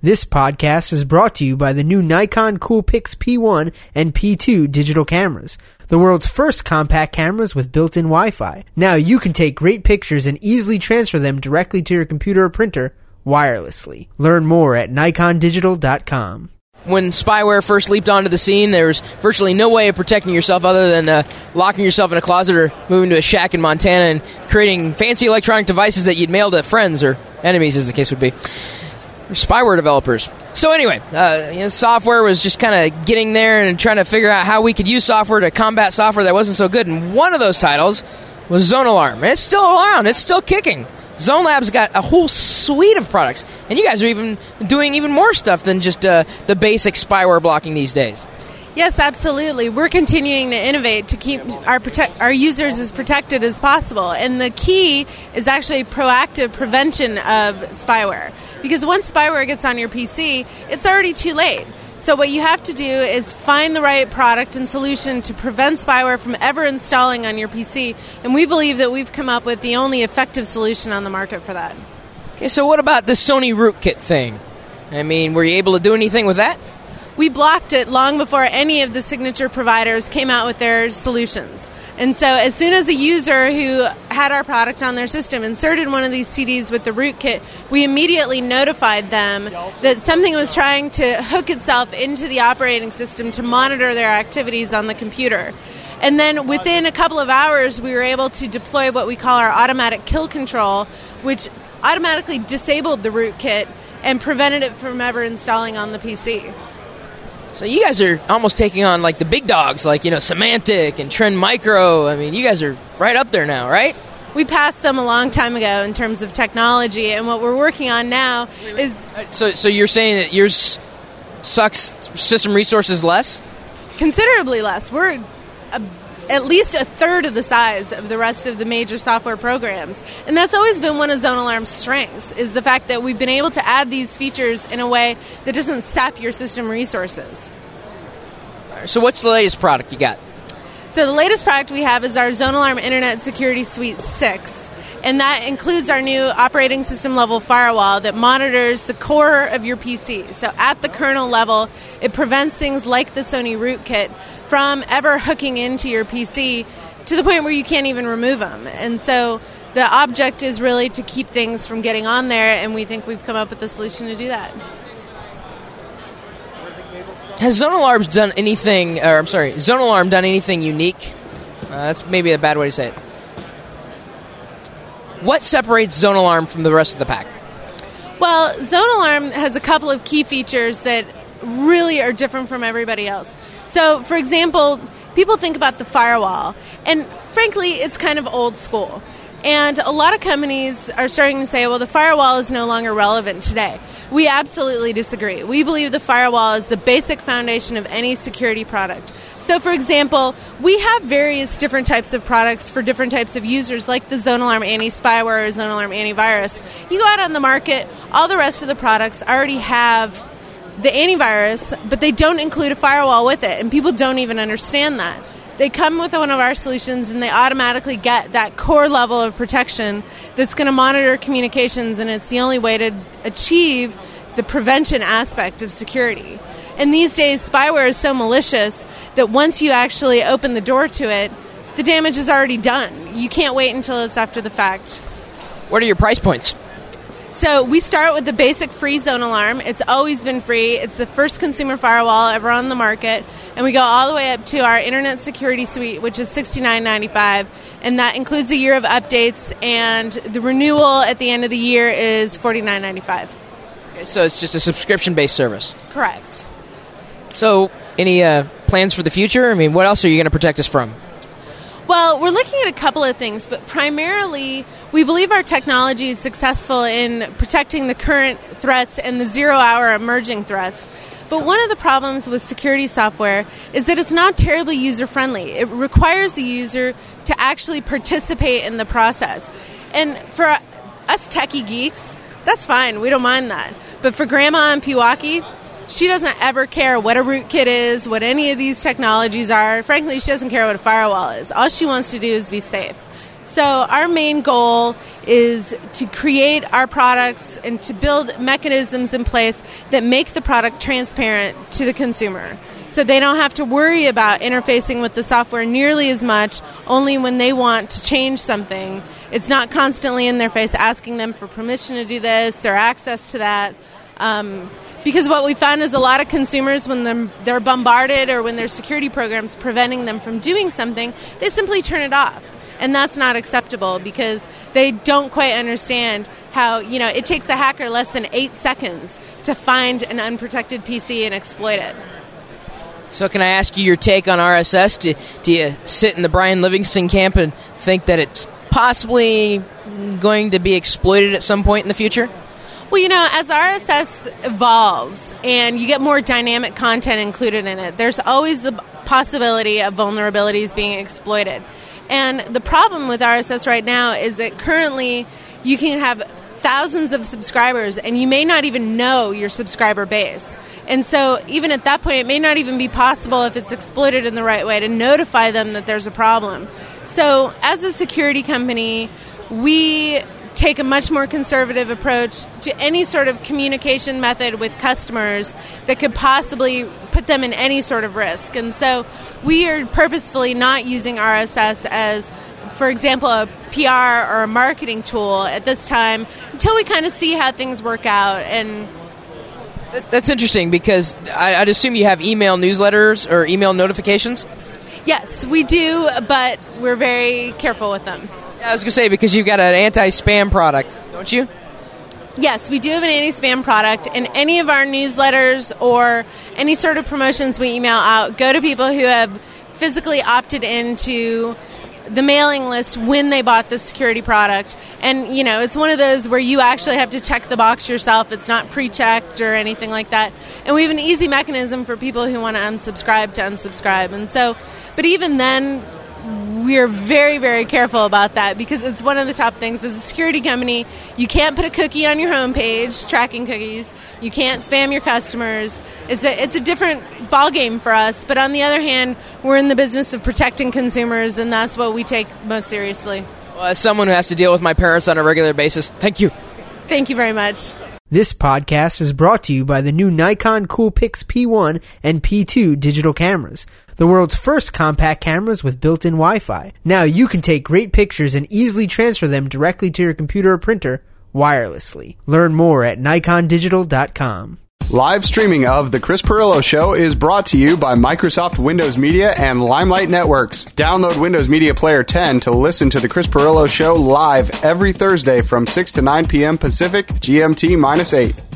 This podcast is brought to you by the new Nikon Coolpix P1 and P2 digital cameras, the world's first compact cameras with built-in Wi-Fi. Now you can take great pictures and easily transfer them directly to your computer or printer wirelessly. Learn more at nikondigital.com. When spyware first leaped onto the scene, there was virtually no way of protecting yourself other than uh, locking yourself in a closet or moving to a shack in Montana and creating fancy electronic devices that you'd mail to friends or enemies, as the case would be spyware developers. So anyway, uh, you know, software was just kind of getting there and trying to figure out how we could use software to combat software that wasn't so good. And one of those titles was Zone Alarm. And it's still around. It's still kicking. Zone Labs got a whole suite of products, and you guys are even doing even more stuff than just uh, the basic spyware blocking these days. Yes, absolutely. We're continuing to innovate to keep our our users as protected as possible, and the key is actually proactive prevention of spyware. Because once spyware gets on your PC, it's already too late. So what you have to do is find the right product and solution to prevent spyware from ever installing on your PC, and we believe that we've come up with the only effective solution on the market for that. Okay, so what about the Sony rootkit thing? I mean, were you able to do anything with that? We blocked it long before any of the signature providers came out with their solutions. And so, as soon as a user who had our product on their system inserted one of these CDs with the rootkit, we immediately notified them that something was trying to hook itself into the operating system to monitor their activities on the computer. And then within a couple of hours, we were able to deploy what we call our automatic kill control, which automatically disabled the rootkit and prevented it from ever installing on the PC. So you guys are almost taking on like the big dogs, like you know Symantec and Trend Micro. I mean, you guys are right up there now, right? We passed them a long time ago in terms of technology, and what we're working on now is. Uh, so, so you're saying that yours sucks system resources less? Considerably less. We're a at least a third of the size of the rest of the major software programs. And that's always been one of Zone Alarm's strengths is the fact that we've been able to add these features in a way that doesn't sap your system resources. So what's the latest product you got? So the latest product we have is our Zone Alarm Internet Security Suite 6 and that includes our new operating system level firewall that monitors the core of your PC. So at the kernel level, it prevents things like the Sony rootkit from ever hooking into your PC to the point where you can't even remove them. And so the object is really to keep things from getting on there, and we think we've come up with a solution to do that. Has Zone Alarms done anything, or I'm sorry, Zone Alarm done anything unique? Uh, that's maybe a bad way to say it. What separates Zone Alarm from the rest of the pack? Well, Zone Alarm has a couple of key features that really are different from everybody else. So, for example, people think about the firewall, and frankly, it's kind of old school. And a lot of companies are starting to say, well, the firewall is no longer relevant today. We absolutely disagree. We believe the firewall is the basic foundation of any security product. So, for example, we have various different types of products for different types of users, like the Zone Alarm Anti Spyware or Zone Alarm Antivirus. You go out on the market, all the rest of the products already have the antivirus, but they don't include a firewall with it, and people don't even understand that. They come with one of our solutions and they automatically get that core level of protection that's going to monitor communications, and it's the only way to achieve the prevention aspect of security. And these days, spyware is so malicious that once you actually open the door to it, the damage is already done. You can't wait until it's after the fact. What are your price points? So we start with the basic free zone alarm. It's always been free. It's the first consumer firewall ever on the market, and we go all the way up to our internet security suite, which is sixty nine ninety five, and that includes a year of updates. And the renewal at the end of the year is forty nine ninety five. Okay, so it's just a subscription based service. Correct. So, any uh, plans for the future? I mean, what else are you going to protect us from? Well, we're looking at a couple of things, but primarily we believe our technology is successful in protecting the current threats and the zero hour emerging threats. But one of the problems with security software is that it's not terribly user friendly. It requires a user to actually participate in the process. And for us techie geeks, that's fine. We don't mind that. But for grandma in Pewaukee, she doesn't ever care what a rootkit is, what any of these technologies are. Frankly, she doesn't care what a firewall is. All she wants to do is be safe. So, our main goal is to create our products and to build mechanisms in place that make the product transparent to the consumer. So, they don't have to worry about interfacing with the software nearly as much, only when they want to change something. It's not constantly in their face asking them for permission to do this or access to that. Um, because what we found is a lot of consumers, when they're, they're bombarded or when their security programs preventing them from doing something, they simply turn it off and that's not acceptable because they don't quite understand how you know it takes a hacker less than eight seconds to find an unprotected PC and exploit it. So, can I ask you your take on RSS? Do, do you sit in the Brian Livingston camp and think that it's possibly going to be exploited at some point in the future? Well, you know, as RSS evolves and you get more dynamic content included in it, there's always the possibility of vulnerabilities being exploited. And the problem with RSS right now is that currently you can have thousands of subscribers and you may not even know your subscriber base. And so, even at that point, it may not even be possible if it's exploited in the right way to notify them that there's a problem. So, as a security company, we take a much more conservative approach to any sort of communication method with customers that could possibly put them in any sort of risk. And so we are purposefully not using RSS as for example, a PR or a marketing tool at this time until we kind of see how things work out. And that's interesting because I, would assume you have email newsletters or email notifications. Yes, we do, but we're very careful with them. Yeah, I was going to say, because you've got an anti spam product, don't you? Yes, we do have an anti spam product, and any of our newsletters or any sort of promotions we email out go to people who have physically opted into the mailing list when they bought the security product. And, you know, it's one of those where you actually have to check the box yourself. It's not pre checked or anything like that. And we have an easy mechanism for people who want to unsubscribe to unsubscribe. And so, but even then, we're very, very careful about that because it's one of the top things as a security company. You can't put a cookie on your homepage, tracking cookies. You can't spam your customers. It's a, it's a different ballgame for us. But on the other hand, we're in the business of protecting consumers, and that's what we take most seriously. Well, as someone who has to deal with my parents on a regular basis, thank you. Thank you very much. This podcast is brought to you by the new Nikon Coolpix P1 and P2 digital cameras, the world's first compact cameras with built-in Wi-Fi. Now you can take great pictures and easily transfer them directly to your computer or printer wirelessly. Learn more at nikondigital.com. Live streaming of The Chris Pirillo Show is brought to you by Microsoft Windows Media and Limelight Networks. Download Windows Media Player 10 to listen to The Chris Pirillo Show live every Thursday from 6 to 9 p.m. Pacific, GMT minus 8.